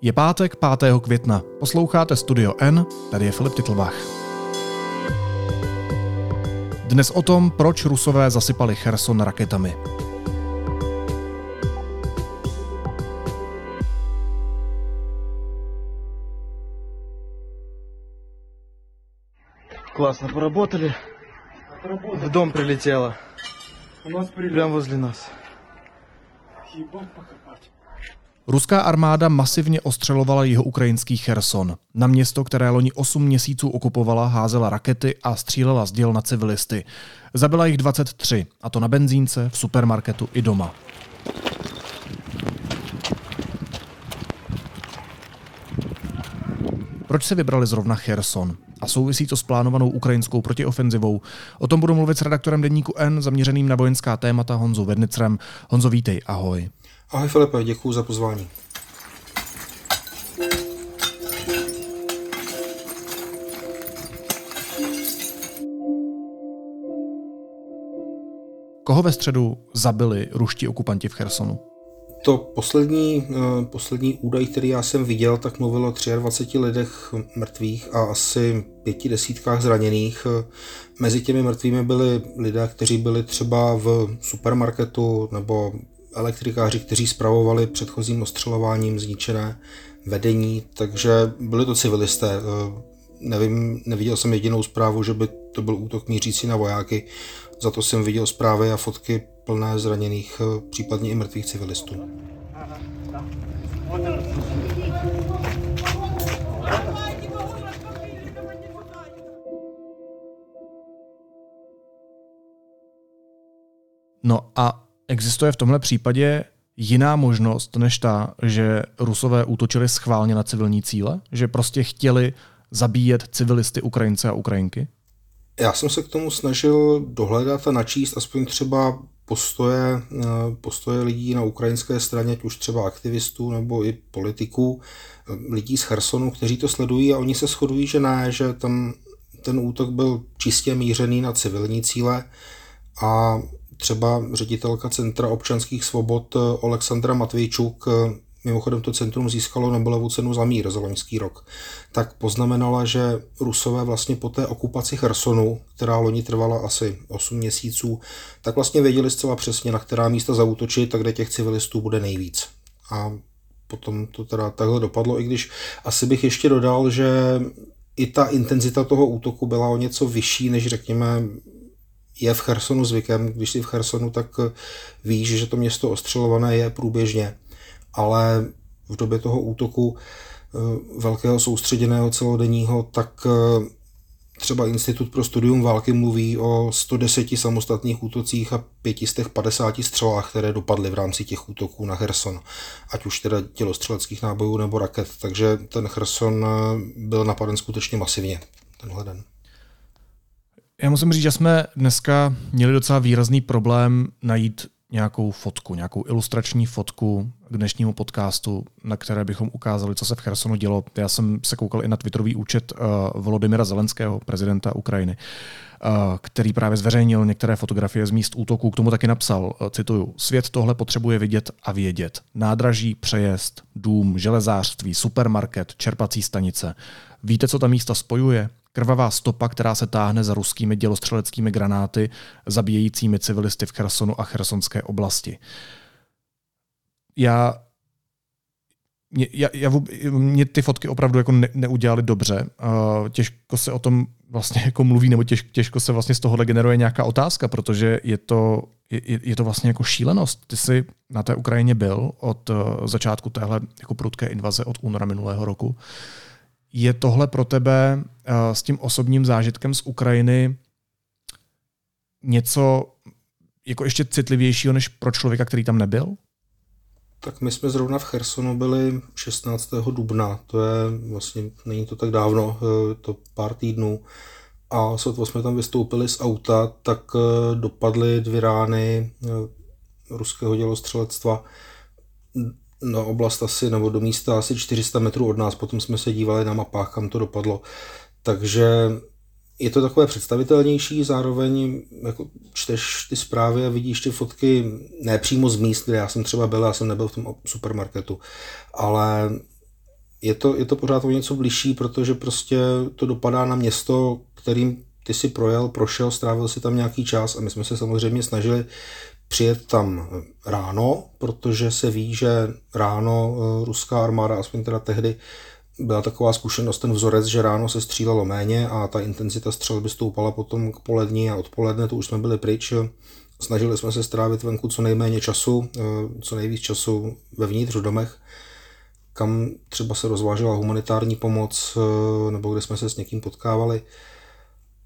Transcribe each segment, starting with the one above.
Je pátek 5. května. Posloucháte Studio N, tady je Filip Titlbach. Dnes o tom, proč Rusové zasypali Cherson raketami. Классно поработали. В дом прилетело. У нас Прямо возле нас. Ебать покопать. Ruská armáda masivně ostřelovala jeho ukrajinský Cherson. Na město, které loni 8 měsíců okupovala, házela rakety a střílela z děl na civilisty. Zabila jich 23, a to na benzínce, v supermarketu i doma. Proč se vybrali zrovna Cherson? A souvisí to s plánovanou ukrajinskou protiofenzivou. O tom budu mluvit s redaktorem deníku N, zaměřeným na vojenská témata Honzou Vednicrem. Honzo, vítej, ahoj. Ahoj Filipe, děkuji za pozvání. Koho ve středu zabili ruští okupanti v Chersonu? To poslední, eh, poslední údaj, který já jsem viděl, tak mluvil o 23 lidech mrtvých a asi pěti desítkách zraněných. Mezi těmi mrtvými byli lidé, kteří byli třeba v supermarketu nebo elektrikáři, kteří spravovali předchozím ostřelováním zničené vedení, takže byli to civilisté. Eh, nevím, neviděl jsem jedinou zprávu, že by to byl útok mířící na vojáky. Za to jsem viděl zprávy a fotky plné zraněných, eh, případně i mrtvých civilistů. No a existuje v tomhle případě jiná možnost než ta, že Rusové útočili schválně na civilní cíle? Že prostě chtěli zabíjet civilisty Ukrajince a Ukrajinky? Já jsem se k tomu snažil dohledat a načíst aspoň třeba postoje, eh, postoje lidí na ukrajinské straně, už třeba aktivistů nebo i politiků, eh, lidí z Chersonu, kteří to sledují a oni se shodují, že ne, že tam ten útok byl čistě mířený na civilní cíle a třeba ředitelka Centra občanských svobod eh, Alexandra Matvejčuk mimochodem to centrum získalo Nobelovu cenu za mír za loňský rok, tak poznamenala, že Rusové vlastně po té okupaci Chersonu, která loni trvala asi 8 měsíců, tak vlastně věděli zcela přesně, na která místa zautočit a kde těch civilistů bude nejvíc. A potom to teda takhle dopadlo, i když asi bych ještě dodal, že i ta intenzita toho útoku byla o něco vyšší, než řekněme je v Chersonu zvykem. Když jsi v Chersonu, tak víš, že to město ostřelované je průběžně ale v době toho útoku eh, velkého soustředěného celodenního, tak eh, třeba Institut pro studium války mluví o 110 samostatných útocích a 550 střelách, které dopadly v rámci těch útoků na Herson, ať už teda tělostřeleckých nábojů nebo raket. Takže ten Herson eh, byl napaden skutečně masivně tenhle den. Já musím říct, že jsme dneska měli docela výrazný problém najít nějakou fotku, nějakou ilustrační fotku k dnešnímu podcastu, na které bychom ukázali, co se v Chersonu dělo. Já jsem se koukal i na twitterový účet uh, Volodymyra Zelenského, prezidenta Ukrajiny, uh, který právě zveřejnil některé fotografie z míst útoků. K tomu taky napsal, uh, cituju, svět tohle potřebuje vidět a vědět. Nádraží, přejezd, dům, železářství, supermarket, čerpací stanice. Víte, co ta místa spojuje? Krvavá stopa, která se táhne za ruskými dělostřeleckými granáty, zabíjejícími civilisty v Chersonu a chersonské oblasti. Já já, já, mě ty fotky opravdu jako ne, neudělaly dobře. Uh, těžko se o tom vlastně jako mluví, nebo těž, těžko se vlastně z tohohle generuje nějaká otázka, protože je to, je, je to vlastně jako šílenost. Ty jsi na té Ukrajině byl od uh, začátku téhle jako prudké invaze od února minulého roku. Je tohle pro tebe uh, s tím osobním zážitkem z Ukrajiny něco jako ještě citlivějšího než pro člověka, který tam nebyl? Tak my jsme zrovna v Chersonu byli 16. dubna, to je vlastně, není to tak dávno, eh, to pár týdnů. A sotva jsme tam vystoupili z auta, tak eh, dopadly dvě rány eh, ruského dělostřelectva na oblast asi, nebo do místa asi 400 metrů od nás. Potom jsme se dívali na mapách, kam to dopadlo. Takže je to takové představitelnější, zároveň jako čteš ty zprávy a vidíš ty fotky ne přímo z míst, kde já jsem třeba byl, já jsem nebyl v tom supermarketu, ale je to, je to pořád o něco blížší, protože prostě to dopadá na město, kterým ty si projel, prošel, strávil si tam nějaký čas a my jsme se samozřejmě snažili přijet tam ráno, protože se ví, že ráno eh, ruská armáda, aspoň teda tehdy, byla taková zkušenost, ten vzorec, že ráno se střílelo méně a ta intenzita střelby stoupala potom k polední a odpoledne, to už jsme byli pryč. Snažili jsme se strávit venku co nejméně času, eh, co nejvíc času vevnitř v domech, kam třeba se rozvážela humanitární pomoc, eh, nebo kde jsme se s někým potkávali.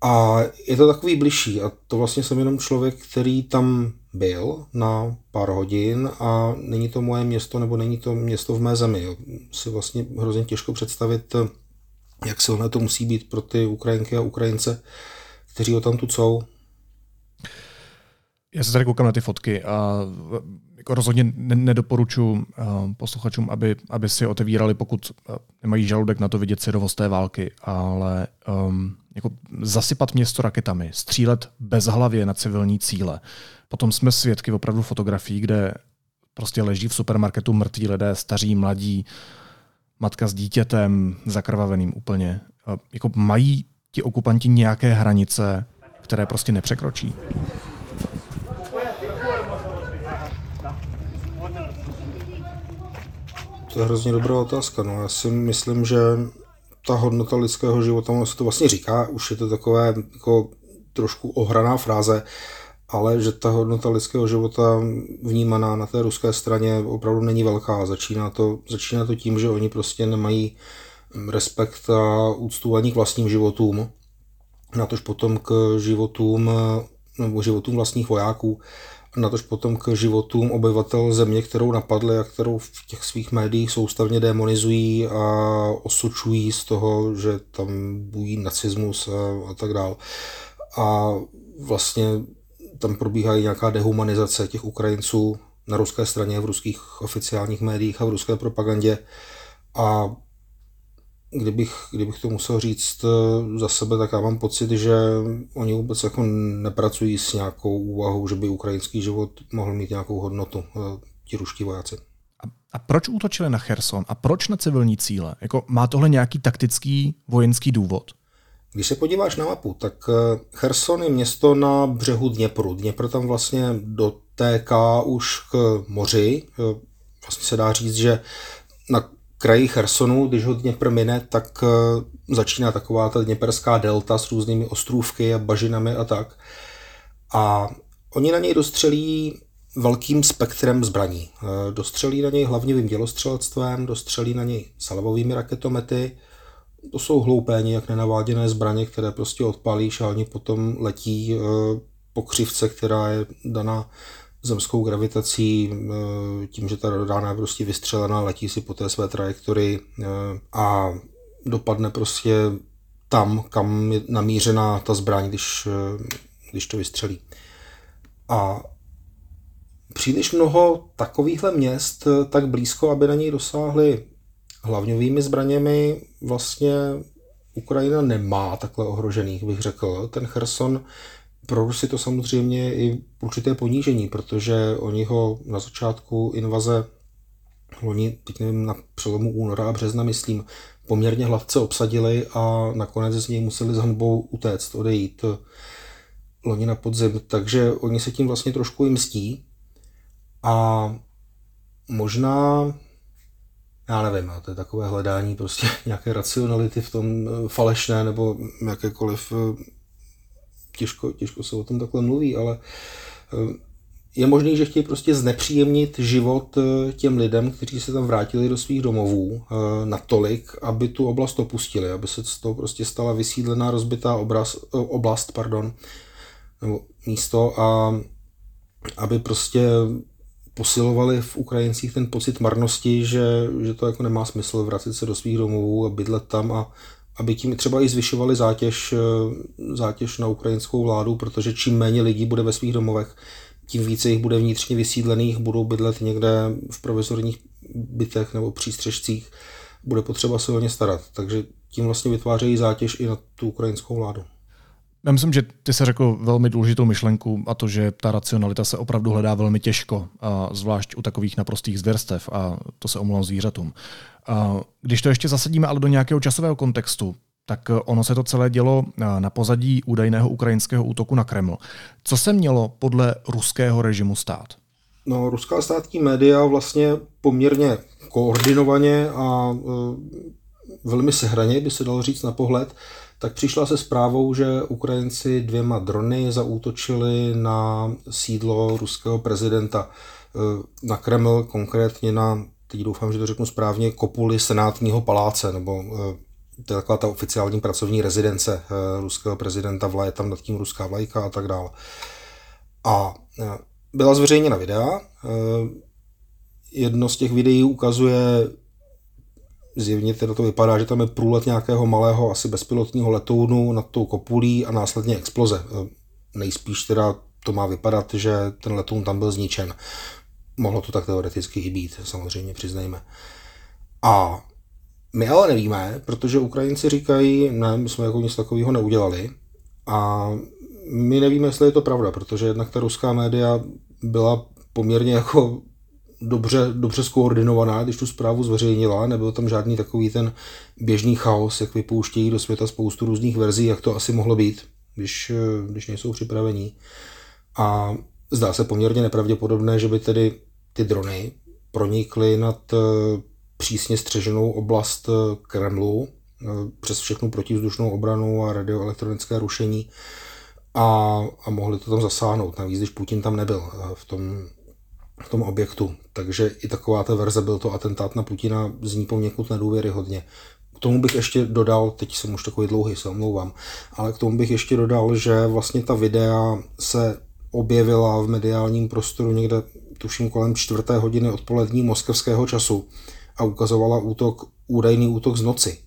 A je to takový bližší a to vlastně jsem jenom člověk, který tam byl na pár hodin a není to moje město nebo není to město v mé zemi. Jo. Si vlastně hrozně těžko představit, jak silné to musí být pro ty Ukrajinky a Ukrajince, kteří ho tam tu jsou. Já se tady koukám na ty fotky a jako rozhodně nedoporučuji eh, posluchačům, aby, aby si otevírali, pokud eh, nemají žaludek na to vidět syrovost té války, ale um, jako zasypat město raketami, střílet bezhlavě na civilní cíle. Potom jsme svědky opravdu fotografií, kde prostě leží v supermarketu mrtví lidé, staří, mladí, matka s dítětem, zakrvaveným úplně. Jako mají ti okupanti nějaké hranice, které prostě nepřekročí. To je hrozně dobrá otázka. No, já si myslím, že ta hodnota lidského života, ono se to vlastně říká, už je to takové jako trošku ohraná fráze, ale že ta hodnota lidského života vnímaná na té ruské straně opravdu není velká. Začíná to, začíná to tím, že oni prostě nemají respekt a úctu ani k vlastním životům, natož potom k životům nebo životům vlastních vojáků natož potom k životům obyvatel země, kterou napadli a kterou v těch svých médiích soustavně demonizují a osočují z toho, že tam bují nacismus a, a tak dál. A vlastně tam probíhá nějaká dehumanizace těch Ukrajinců na ruské straně, v ruských oficiálních médiích a v ruské propagandě. A kdybych, kdybych to musel říct eh, za sebe, tak já mám pocit, že oni vůbec jako nepracují s nějakou úvahou, že by ukrajinský život mohl mít nějakou hodnotu, eh, ti ruští vojáci. A, a proč útočili na Cherson? A proč na civilní cíle? Jako, má tohle nějaký taktický vojenský důvod? Když se podíváš na mapu, tak eh, Cherson je město na břehu Dněpru. Dněpr tam vlastně dotéká už k moři. Vlastně se dá říct, že na kraji Chersonu, když ho Dněpr mine, tak eh, začíná taková ta dněperská delta s různými ostrůvky a bažinami a tak. A oni na něj dostřelí velkým spektrem zbraní. Eh, dostřelí na něj hlavně dělostřelectvem, dostřelí na něj salvovými raketomety. To jsou hloupé, jak nenaváděné zbraně, které prostě odpálíš a oni potom letí eh, po křivce, která je daná zemskou gravitací, eh, tím, že ta rána je prostě vystřelená, letí si po té své trajektorii eh, a dopadne prostě tam, kam je namířená ta zbraň, když, eh, když to vystřelí. A příliš mnoho takovýchhle měst tak blízko, aby na něj dosáhly hlavňovými zbraněmi, vlastně Ukrajina nemá takhle ohrožených, bych řekl. Ten Cherson pro Rusy to samozřejmě i určité ponížení, protože oni ho na začátku invaze, oni, teď nevím, na přelomu února a března, myslím, poměrně hladce obsadili a nakonec z něj museli s hanbou utéct, odejít loni na podzim, takže oni se tím vlastně trošku jim mstí. A možná já nevím, to je takové hledání prostě nějaké racionality v tom falešné nebo jakékoliv těžko, těžko se o tom takhle mluví, ale eh, je možný, že chtějí prostě znepříjemnit život eh, těm lidem, kteří se tam vrátili do svých domovů eh, natolik, aby tu oblast opustili, aby se z toho prostě stala vysídlená, rozbitá obraz, oblast, pardon, nebo místo a aby prostě posilovali v Ukrajincích ten pocit marnosti, že, že to jako nemá smysl vracet se do svých domovů a bydlet tam a aby tím třeba i zvyšovali zátěž, eh, zátěž na ukrajinskou vládu, protože čím méně lidí bude ve svých domovech, tím více jich bude vnitřně vysídlených, budou bydlet někde v provizorních bytech nebo přístřežcích, bude potřeba se o ně starat. Takže tím vlastně vytvářejí zátěž i na tu ukrajinskou vládu. Já myslím, že ty se řekl velmi důležitou myšlenku a to, že ta racionalita se opravdu hledá velmi těžko, a zvlášť u takových naprostých zvěrstev a to se omlouvám zvířatům. A když to ještě zasadíme ale do nějakého časového kontextu, tak ono se to celé dělo na pozadí údajného ukrajinského útoku na Kreml. Co se mělo podle ruského režimu stát? No, ruská státní média vlastně poměrně koordinovaně a e, velmi sehraně, by se dalo říct na pohled, tak přišla se zprávou, že Ukrajinci dvěma drony zaútočili na sídlo ruského prezidenta e, na Kreml, konkrétně na, teď doufám, že to řeknu správně, kopuli senátního paláce, nebo e, to je taková ta oficiální pracovní rezidence ruského prezidenta, vlaje tam nad tím ruská vlajka a tak dále. A byla zveřejněna videa. Jedno z těch videí ukazuje zjevně teda to vypadá, že tam je průlet nějakého malého, asi bezpilotního letounu nad tou kopulí a následně exploze. E, nejspíš teda to má vypadat, že ten letoun tam byl zničen. Mohlo to tak teoreticky i být, samozřejmě přiznejme. A my ale nevíme, protože Ukrajinci říkají, ne, my jsme jako nic takového neudělali. A my nevíme, jestli je to pravda, protože jednak ta ruská média byla poměrně jako dobře, dobře skoordinovaná, když tu zprávu zveřejnila, nebyl tam žádný takový ten běžný chaos, jak vypouštějí do světa spoustu různých verzí, jak to asi mohlo být, když, když nejsou připravení. A zdá se poměrně nepravděpodobné, že by tedy ty drony pronikly nad eh, přísně střeženou oblast eh, Kremlu eh, přes všechnu protivzdušnou obranu a radioelektronické rušení a, a mohli to tam zasáhnout. Navíc, když Putin tam nebyl v tom v tom objektu. Takže i taková ta verze byl to atentát na Putina zní poměkud nedůvěryhodně. K tomu bych ještě dodal, teď jsem už takový dlouhý, se omlouvám, ale k tomu bych ještě dodal, že vlastně ta videa se objevila v mediálním prostoru někde, tuším kolem čtvrté hodiny odpolední moskevského času a ukazovala útok, údajný útok z noci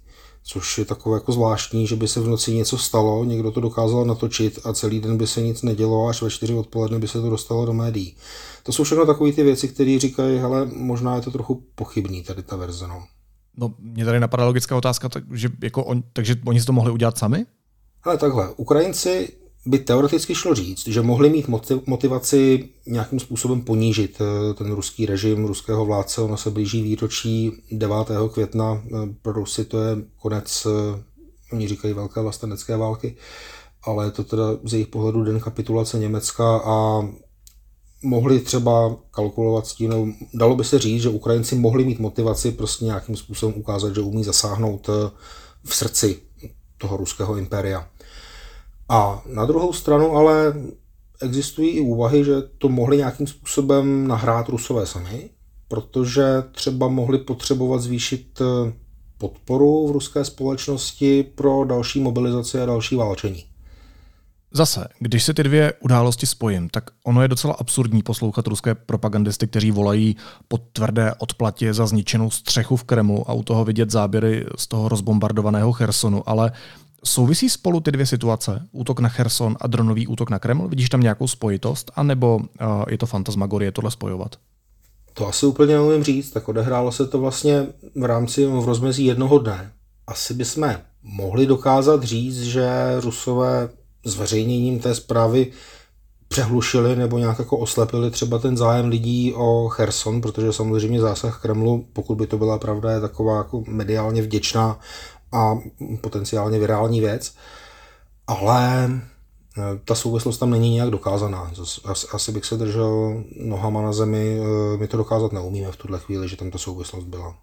což je takové jako zvláštní, že by se v noci něco stalo, někdo to dokázal natočit a celý den by se nic nedělo, až ve čtyři odpoledne by se to dostalo do médií. To jsou všechno takové ty věci, které říkají, hele, možná je to trochu pochybný tady ta verze. No. No, mě tady napadá logická otázka, tak, že jako on, takže oni si to mohli udělat sami? Ale takhle, Ukrajinci by teoreticky šlo říct, že mohli mít motivaci nějakým způsobem ponížit eh, ten ruský režim, ruského vládce. Ono se blíží výročí 9. května. Eh, pro Rusy to je konec, eh, oni říkají velké vlastenecké války, ale je to teda z jejich pohledu den kapitulace Německa a mohli třeba kalkulovat s tím, no, dalo by se říct, že Ukrajinci mohli mít motivaci prostě nějakým způsobem ukázat, že umí zasáhnout v srdci toho ruského impéria. A na druhou stranu ale existují i úvahy, že to mohli nějakým způsobem nahrát Rusové sami, protože třeba mohli potřebovat zvýšit eh, podporu v ruské společnosti pro další mobilizaci a další válčení. Zase, když se ty dvě události spojím, tak ono je docela absurdní poslouchat ruské propagandisty, kteří volají po tvrdé odplatě za zničenou střechu v Kremlu a u toho vidět záběry z toho rozbombardovaného Chersonu, ale Souvisí spolu ty dvě situace, útok na Cherson a dronový útok na Kreml? Vidíš tam nějakou spojitost, anebo uh, je to fantasmagorie tohle spojovat? To asi úplně neumím říct, tak odehrálo se to vlastně v rámci v rozmezí jednoho dne. Asi bychom mohli dokázat říct, že Rusové zveřejněním té zprávy přehlušili nebo nějak jako oslepili třeba ten zájem lidí o Cherson, protože samozřejmě zásah Kremlu, pokud by to byla pravda, je taková jako mediálně vděčná a potenciálně virální věc, ale eh, ta souvislost tam není nějak dokázaná. Asi bych se držel nohama na zemi, eh, my to dokázat neumíme v tuhle chvíli, že tam ta souvislost byla.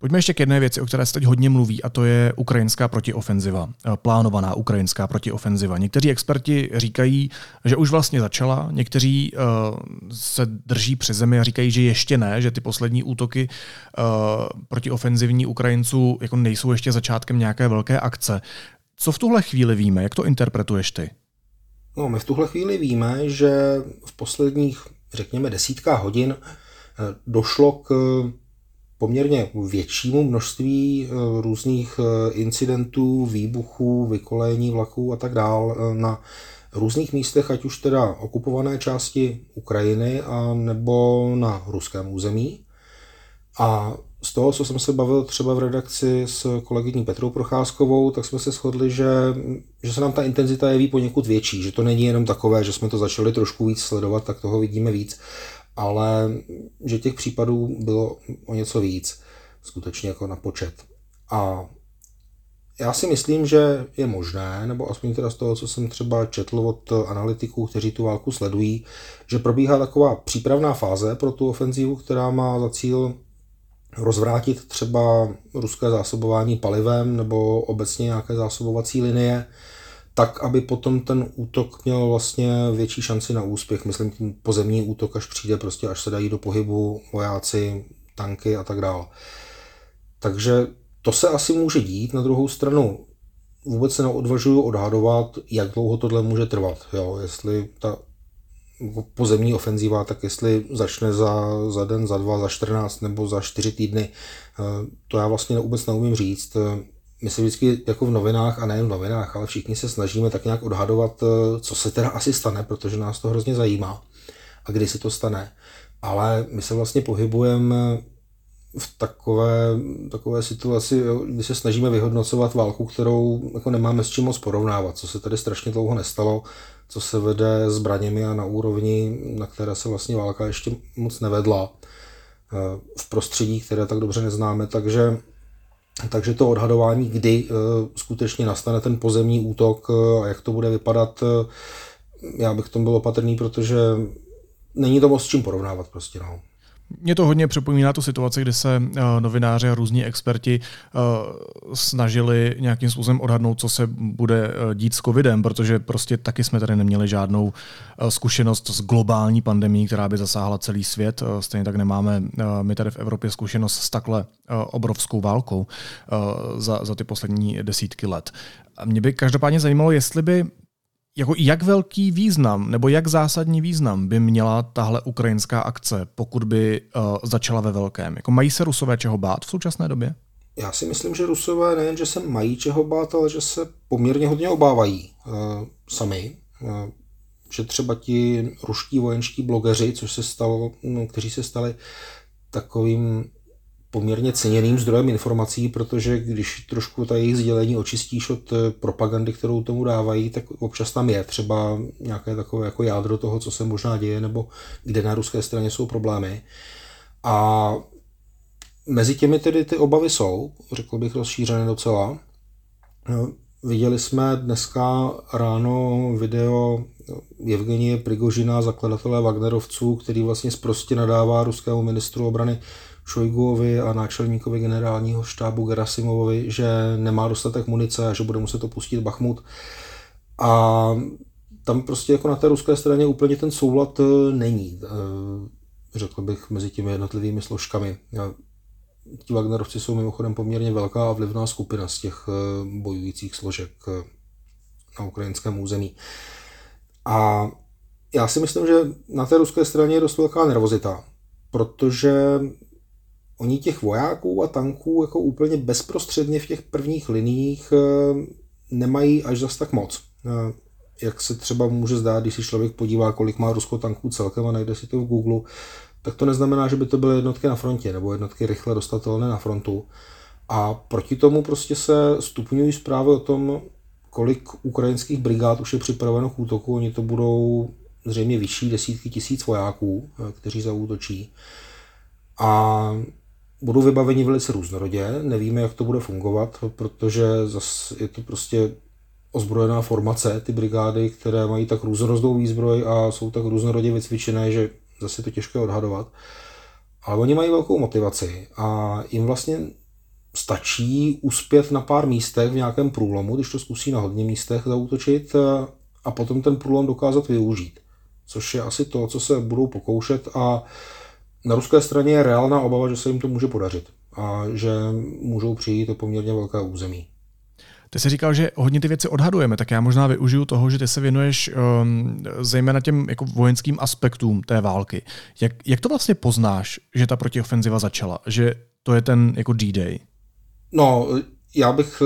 Pojďme ještě k jedné věci, o které se teď hodně mluví, a to je ukrajinská protiofenziva, eh, plánovaná ukrajinská protiofenziva. Někteří experti říkají, že už vlastně začala, někteří uh, se drží při zemi a říkají, že ještě ne, že ty poslední útoky uh, protiofenzivní Ukrajinců jako nejsou ještě začátkem nějaké velké akce. Co v tuhle chvíli víme? Jak to interpretuješ ty? No, my v tuhle chvíli víme, že v posledních, řekněme, desítkách hodin došlo k poměrně většímu množství eh, různých eh, incidentů, výbuchů, vykolení vlaků a tak dál eh, na různých místech, ať už teda okupované části Ukrajiny a nebo na ruském území. A z toho, co jsem se bavil třeba v redakci s kolegyní Petrou Procházkovou, tak jsme se shodli, že, že se nám ta intenzita jeví poněkud větší, že to není jenom takové, že jsme to začali trošku víc sledovat, tak toho vidíme víc, ale že těch případů bylo o něco víc, skutečně jako na počet. A já si myslím, že je možné, nebo aspoň teda z toho, co jsem třeba četl od analytiků, kteří tu válku sledují, že probíhá taková přípravná fáze pro tu ofenzívu, která má za cíl rozvrátit třeba ruské zásobování palivem nebo obecně nějaké zásobovací linie, tak, aby potom ten útok měl vlastně větší šanci na úspěch. Myslím tím pozemní útok, až přijde, prostě až se dají do pohybu vojáci, tanky a tak dále. Takže to se asi může dít. Na druhou stranu vůbec se neodvažuju odhadovat, jak dlouho tohle může trvat. Jo? Jestli ta pozemní ofenzíva, tak jestli začne za, za den, za dva, za 14 nebo za čtyři týdny, eh, to já vlastně vůbec neumím říct. My se vždycky jako v novinách, a nejen v novinách, ale všichni se snažíme tak nějak odhadovat, eh, co se teda asi stane, protože nás to hrozně zajímá a kdy se to stane. Ale my se vlastně pohybujeme v takové, takové situaci, kdy se snažíme vyhodnocovat válku, kterou jako nemáme s čím moc porovnávat, co se tady strašně dlouho nestalo, co se vede zbraněmi a na úrovni, na které se vlastně válka ještě moc nevedla eh, v prostředí, které tak dobře neznáme, takže, takže to odhadování, kdy eh, skutečně nastane ten pozemní útok eh, a jak to bude vypadat, já bych tom byl opatrný, protože není to moc s čím porovnávat prostě. No. Mě to hodně připomíná tu situaci, kdy se uh, novináři a různí experti uh, snažili nějakým způsobem odhadnout, co se bude uh, dít s covidem, protože prostě taky jsme tady neměli žádnou zkušenost s globální pandemí, která by zasáhla celý svět. Stejně tak nemáme my tady v Evropě zkušenost s takhle obrovskou válkou za, za ty poslední desítky let. Mě by každopádně zajímalo, jestli by jako jak velký význam nebo jak zásadní význam by měla tahle ukrajinská akce, pokud by uh, začala ve velkém? Jako mají se Rusové čeho bát v současné době? Já si myslím, že Rusové nejen, že se mají čeho bát, ale že se poměrně hodně obávají uh, sami. Uh, že třeba ti ruští vojenští blogeři, což se stalo, no, kteří se stali takovým poměrně ceněným zdrojem informací, protože když trošku ta jejich sdělení očistíš od eh, propagandy, kterou tomu dávají, tak občas tam je třeba nějaké takové jako jádro toho, co se možná děje, nebo kde na ruské straně jsou problémy. A mezi těmi tedy ty obavy jsou, řekl bych rozšířené docela. No, viděli jsme dneska ráno video Evgenie Prigožina, zakladatele Wagnerovců, který vlastně zprostě nadává ruskému ministru obrany Šojguovi a náčelníkovi generálního štábu Gerasimovovi, že nemá dostatek munice a že bude muset opustit Bachmut. A tam prostě jako na té ruské straně úplně ten soulad eh, není, eh, řekl bych, mezi těmi jednotlivými složkami. Ti Wagnerovci jsou mimochodem poměrně velká a vlivná skupina z těch eh, bojujících složek na ukrajinském území. A já si myslím, že na té ruské straně je dost velká nervozita, protože oni těch vojáků a tanků jako úplně bezprostředně v těch prvních liních eh, nemají až zas tak moc. Eh, jak se třeba může zdát, když si člověk podívá, kolik má Rusko tanků celkem a najde si to v Google, tak to neznamená, že by to byly jednotky na frontě nebo jednotky rychle dostatelné na frontu. A proti tomu prostě se stupňují zprávy o tom, kolik ukrajinských brigád už je připraveno k útoku. Oni to budou zřejmě vyšší desítky tisíc vojáků, eh, kteří zaútočí. A budou vybaveni velice různorodě, nevíme, jak to bude fungovat, protože zase je to prostě ozbrojená formace, ty brigády, které mají tak různorozdou výzbroj a jsou tak různorodě vycvičené, že zase to těžké odhadovat. Ale oni mají velkou motivaci a jim vlastně stačí uspět na pár místech v nějakém průlomu, když to zkusí na hodně místech zautočit a potom ten průlom dokázat využít. Což je asi to, co se budou pokoušet a na ruské straně je reálná obava, že se jim to může podařit a že můžou přijít o poměrně velké území. Ty jsi říkal, že hodně ty věci odhadujeme, tak já možná využiju toho, že ty se věnuješ um, zejména těm jako vojenským aspektům té války. Jak, jak to vlastně poznáš, že ta protiofenziva začala? Že to je ten jako D-Day? No, já bych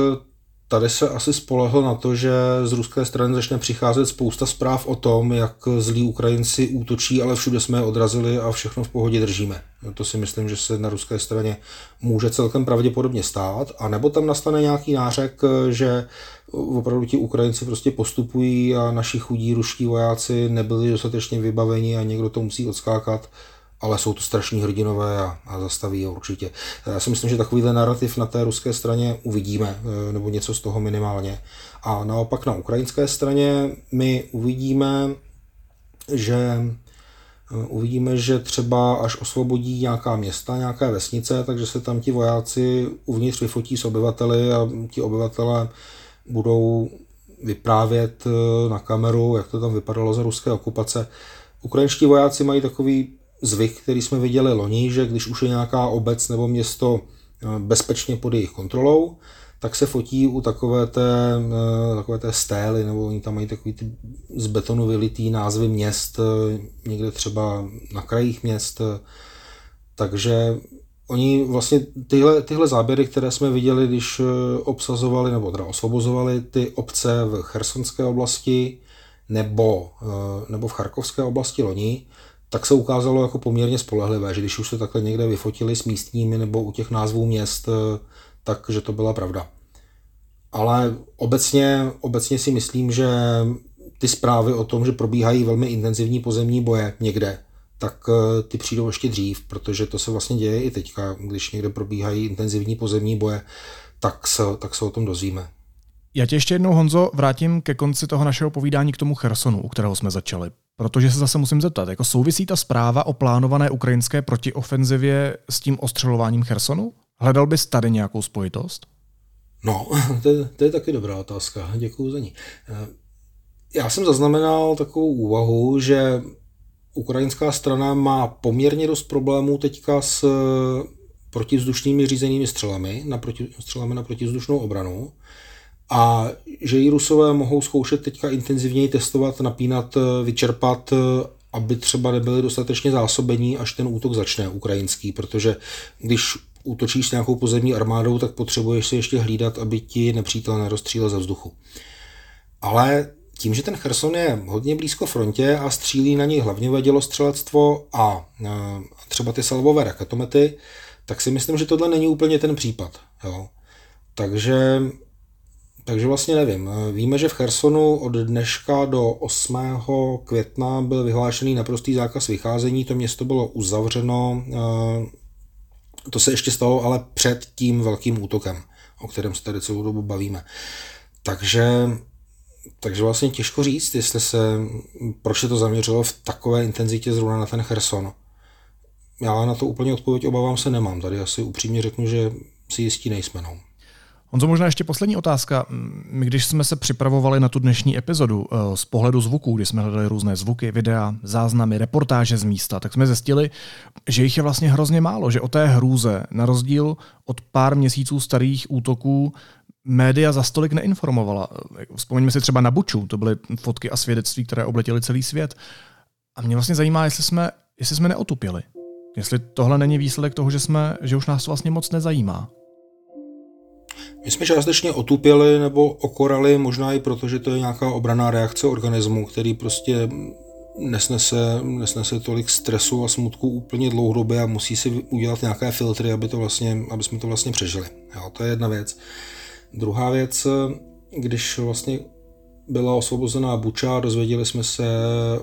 tady se asi spolehlo na to, že z ruské strany začne přicházet spousta zpráv o tom, jak zlí Ukrajinci útočí, ale všude jsme je odrazili a všechno v pohodě držíme. To si myslím, že se na ruské straně může celkem pravděpodobně stát, a nebo tam nastane nějaký nářek, že opravdu ti Ukrajinci prostě postupují a naši chudí ruští vojáci nebyli dostatečně vybaveni a někdo to musí odskákat ale jsou to strašní hrdinové a, a zastaví je určitě. Já si myslím, že takovýhle narrativ na té ruské straně uvidíme, eh, nebo něco z toho minimálně. A naopak na ukrajinské straně my uvidíme, že eh, uvidíme, že třeba až osvobodí nějaká města, nějaké vesnice, takže se tam ti vojáci uvnitř vyfotí s obyvateli a ti obyvatele budou vyprávět eh, na kameru, jak to tam vypadalo za ruské okupace. Ukrajinští vojáci mají takový zvyk, který jsme viděli loni, že když už je nějaká obec nebo město eh, bezpečně pod jejich kontrolou, tak se fotí u takové té, eh, takové té stély, nebo oni tam mají takový ty z betonu vylitý názvy měst, eh, někde třeba na krajích měst. Takže oni vlastně tyhle, tyhle záběry, které jsme viděli, když obsazovali nebo teda osvobozovali ty obce v Chersonské oblasti nebo, nebo v Charkovské oblasti loni, tak se ukázalo jako poměrně spolehlivé, že když už se takhle někde vyfotili s místními nebo u těch názvů měst, eh, takže to byla pravda. Ale obecně, obecně si myslím, že ty zprávy o tom, že probíhají velmi intenzivní pozemní boje někde, tak eh, ty přijdou ještě dřív, protože to se vlastně děje i teďka, když někde probíhají intenzivní pozemní boje, tak se, tak se o tom dozvíme. Já tě ještě jednou, Honzo, vrátím ke konci toho našeho povídání k tomu Chersonu, u kterého jsme začali. Protože se zase musím zeptat, jako souvisí ta zpráva o plánované ukrajinské protiofenzivě s tím ostřelováním Chersonu? Hledal bys tady nějakou spojitost? No, to, je, to je taky dobrá otázka. Děkuji za ní. Eh, já jsem zaznamenal takovou úvahu, že ukrajinská strana má poměrně dost problémů teďka s protivzdušnými řízenými střelami na, proti, střelami na protivzdušnou obranu a že ji Rusové mohou zkoušet teďka intenzivněji testovat, napínat, vyčerpat, aby třeba nebyli dostatečně zásobení, až ten útok začne ukrajinský, protože když útočíš s nějakou pozemní armádou, tak potřebuješ si ještě hlídat, aby ti nepřítel nerozstřílel ze vzduchu. Ale tím, že ten Cherson je hodně blízko frontě a střílí na něj hlavně dělostřelectvo a třeba ty salvové raketomety, tak si myslím, že tohle není úplně ten případ. Jo. Takže takže vlastně nevím. Víme, že v Chersonu od dneška do 8. května byl vyhlášený naprostý zákaz vycházení, to město bylo uzavřeno, eh, to se ještě stalo ale před tím velkým útokem, o kterém se tady celou dobu bavíme. Takže, takže vlastně těžko říct, jestli se, proč se to zaměřilo v takové intenzitě zrovna na ten Cherson. Já na to úplně odpověď obávám se nemám. Tady asi upřímně řeknu, že si jistí nejsme. No. Honzo, možná ještě poslední otázka. My, když jsme se připravovali na tu dnešní epizodu eh, z pohledu zvuků, kdy jsme hledali různé zvuky, videa, záznamy, reportáže z místa, tak jsme zjistili, že jich je vlastně hrozně málo, že o té hrůze, na rozdíl od pár měsíců starých útoků, média za stolik neinformovala. Vzpomeňme si třeba na Buču, to byly fotky a svědectví, které obletěly celý svět. A mě vlastně zajímá, jestli jsme, jestli jsme neotupili. Jestli tohle není výsledek toho, že, jsme, že už nás to vlastně moc nezajímá. My jsme částečně otupěli nebo okorali, možná i proto, že to je nějaká obraná reakce organismu, který prostě nesnese, nesnese tolik stresu a smutku úplně dlouhodobě a musí si udělat nějaké filtry, aby, to vlastně, aby jsme to vlastně přežili. Jo, to je jedna věc. Druhá věc, když vlastně byla osvobozená Buča, dozvěděli jsme se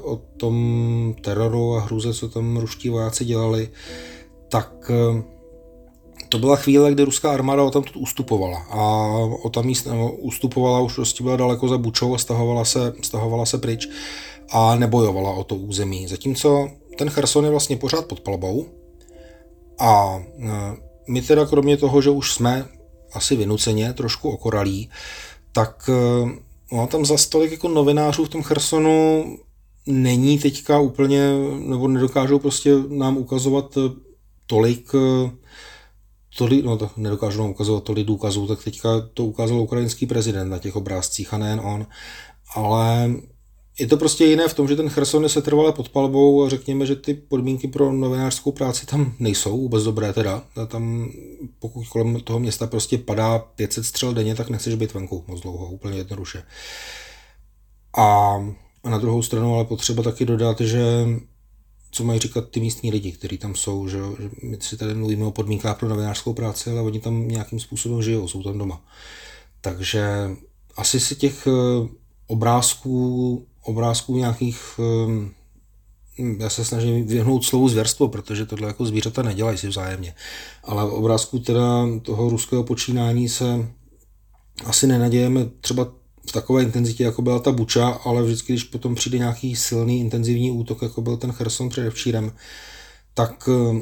o tom teroru a hruze, co tam ruští vojáci dělali, tak to byla chvíle, kdy ruská armáda o tam ustupovala a o tam míst, ustupovala, už prostě byla daleko za Bučou a stahovala se, stahovala se pryč a nebojovala o to území. Zatímco ten Cherson je vlastně pořád pod palbou a e, my teda kromě toho, že už jsme asi vynuceně trošku okoralí, tak e, no, tam za stolik jako novinářů v tom Chersonu není teďka úplně, nebo nedokážou prostě nám ukazovat tolik tolik, no to nedokážu nám ukazovat tolik důkazů, tak teďka to ukázal ukrajinský prezident na těch obrázcích a nejen on. Ale je to prostě jiné v tom, že ten Cherson je setrvale pod palbou a řekněme, že ty podmínky pro novinářskou práci tam nejsou vůbec dobré teda. A tam, pokud kolem toho města prostě padá 500 střel denně, tak nechceš být venku moc dlouho, úplně jednoduše. A na druhou stranu ale potřeba taky dodat, že co mají říkat ty místní lidi, kteří tam jsou, že, my si tady mluvíme o podmínkách pro novinářskou práci, ale oni tam nějakým způsobem žijou, jsou tam doma. Takže asi si těch eh, obrázků, obrázků nějakých eh, já se snažím vyhnout slovu zvěrstvo, protože tohle jako zvířata nedělají si vzájemně. Ale obrázku teda toho ruského počínání se asi nenadějeme třeba v takové intenzitě, jako byla ta Buča, ale vždycky, když potom přijde nějaký silný, intenzivní útok, jako byl ten Cherson předevčírem, tak eh,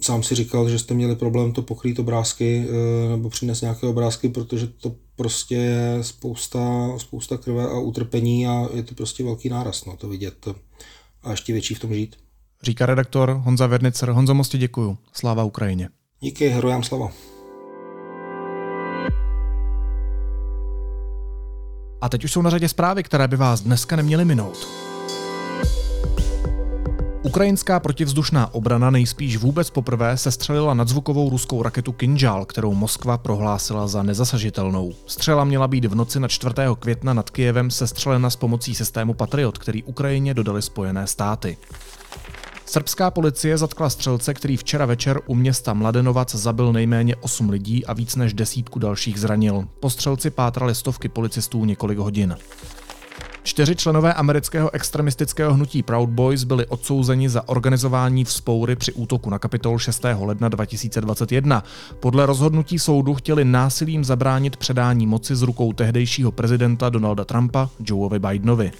sám si říkal, že jste měli problém to pokrýt obrázky eh, nebo přinést nějaké obrázky, protože to prostě je spousta, spousta krve a utrpení a je to prostě velký náraz no, to vidět a ještě větší v tom žít. Říká redaktor Honza Vernicer. Honzo, moc děkuju. Sláva Ukrajině. Díky, herojám slava. A teď už jsou na řadě zprávy, které by vás dneska neměly minout. Ukrajinská protivzdušná obrana nejspíš vůbec poprvé sestřelila nadzvukovou ruskou raketu Kinjal, kterou Moskva prohlásila za nezasažitelnou. Střela měla být v noci na 4. května nad Kijevem sestřelena s pomocí systému Patriot, který Ukrajině dodali Spojené státy. Srbská policie zatkla střelce, který včera večer u města Mladenovac zabil nejméně 8 lidí a víc než desítku dalších zranil. Po střelci pátrali stovky policistů několik hodin. Čtyři členové amerického extremistického hnutí Proud Boys byli odsouzeni za organizování vzpoury při útoku na Kapitol 6. ledna 2021. Podle rozhodnutí soudu chtěli násilím zabránit předání moci z rukou tehdejšího prezidenta Donalda Trumpa Joeovi Bidenovi.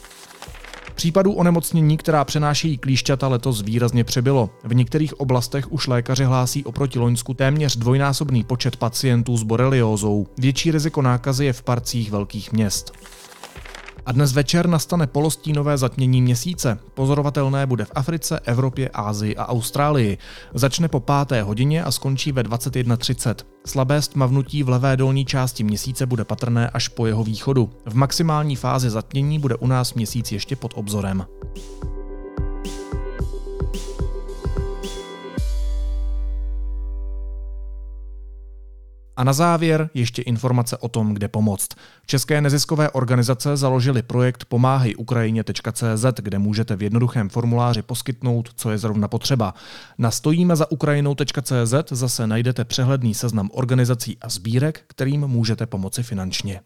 Případů onemocnění, která přenášejí klíšťata, letos výrazně přebylo. V některých oblastech už lékaři hlásí oproti Loňsku téměř dvojnásobný počet pacientů s boreliózou. Větší riziko nákazy je v parcích velkých měst. A dnes večer nastane polostínové zatmění měsíce. Pozorovatelné bude v Africe, Evropě, Ázii a Austrálii. Začne po páté hodině a skončí ve 21.30. Slabé stmavnutí v levé dolní části měsíce bude patrné až po jeho východu. V maximální fázi zatmění bude u nás měsíc ještě pod obzorem. A na závěr ještě informace o tom, kde pomoct. České neziskové organizace založily projekt pomáhej Ukrajině.cz, kde můžete v jednoduchém formuláři poskytnout, co je zrovna potřeba. Na stojíme za Ukrajinou.cz zase najdete přehledný seznam organizací a sbírek, kterým můžete pomoci finančně.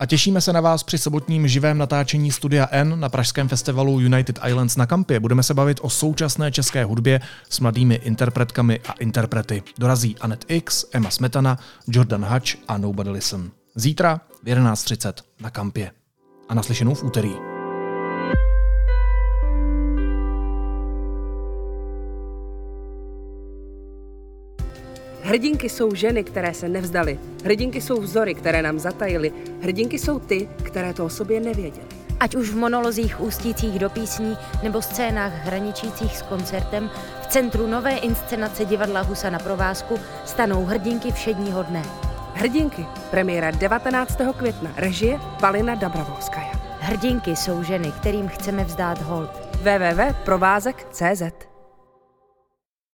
A těšíme se na vás při sobotním živém natáčení Studia N na pražském festivalu United Islands na kampě. Budeme se bavit o současné české hudbě s mladými interpretkami a interprety. Dorazí Anet X, Emma Smetana, Jordan Hutch a Nobody Listen. Zítra v 11.30 na kampě. A naslyšenou v úterý. Hrdinky jsou ženy, které se nevzdaly. Hrdinky jsou vzory, které nám zatajily. Hrdinky jsou ty, které to o sobě nevěděly. Ať už v monolozích ústících do písní nebo scénách hraničících s koncertem, v centru nové inscenace divadla Husa na provázku stanou hrdinky všedního dne. Hrdinky. Premiéra 19. května. Režie Palina Dabravolskaja. Hrdinky jsou ženy, kterým chceme vzdát hold. www.provázek.cz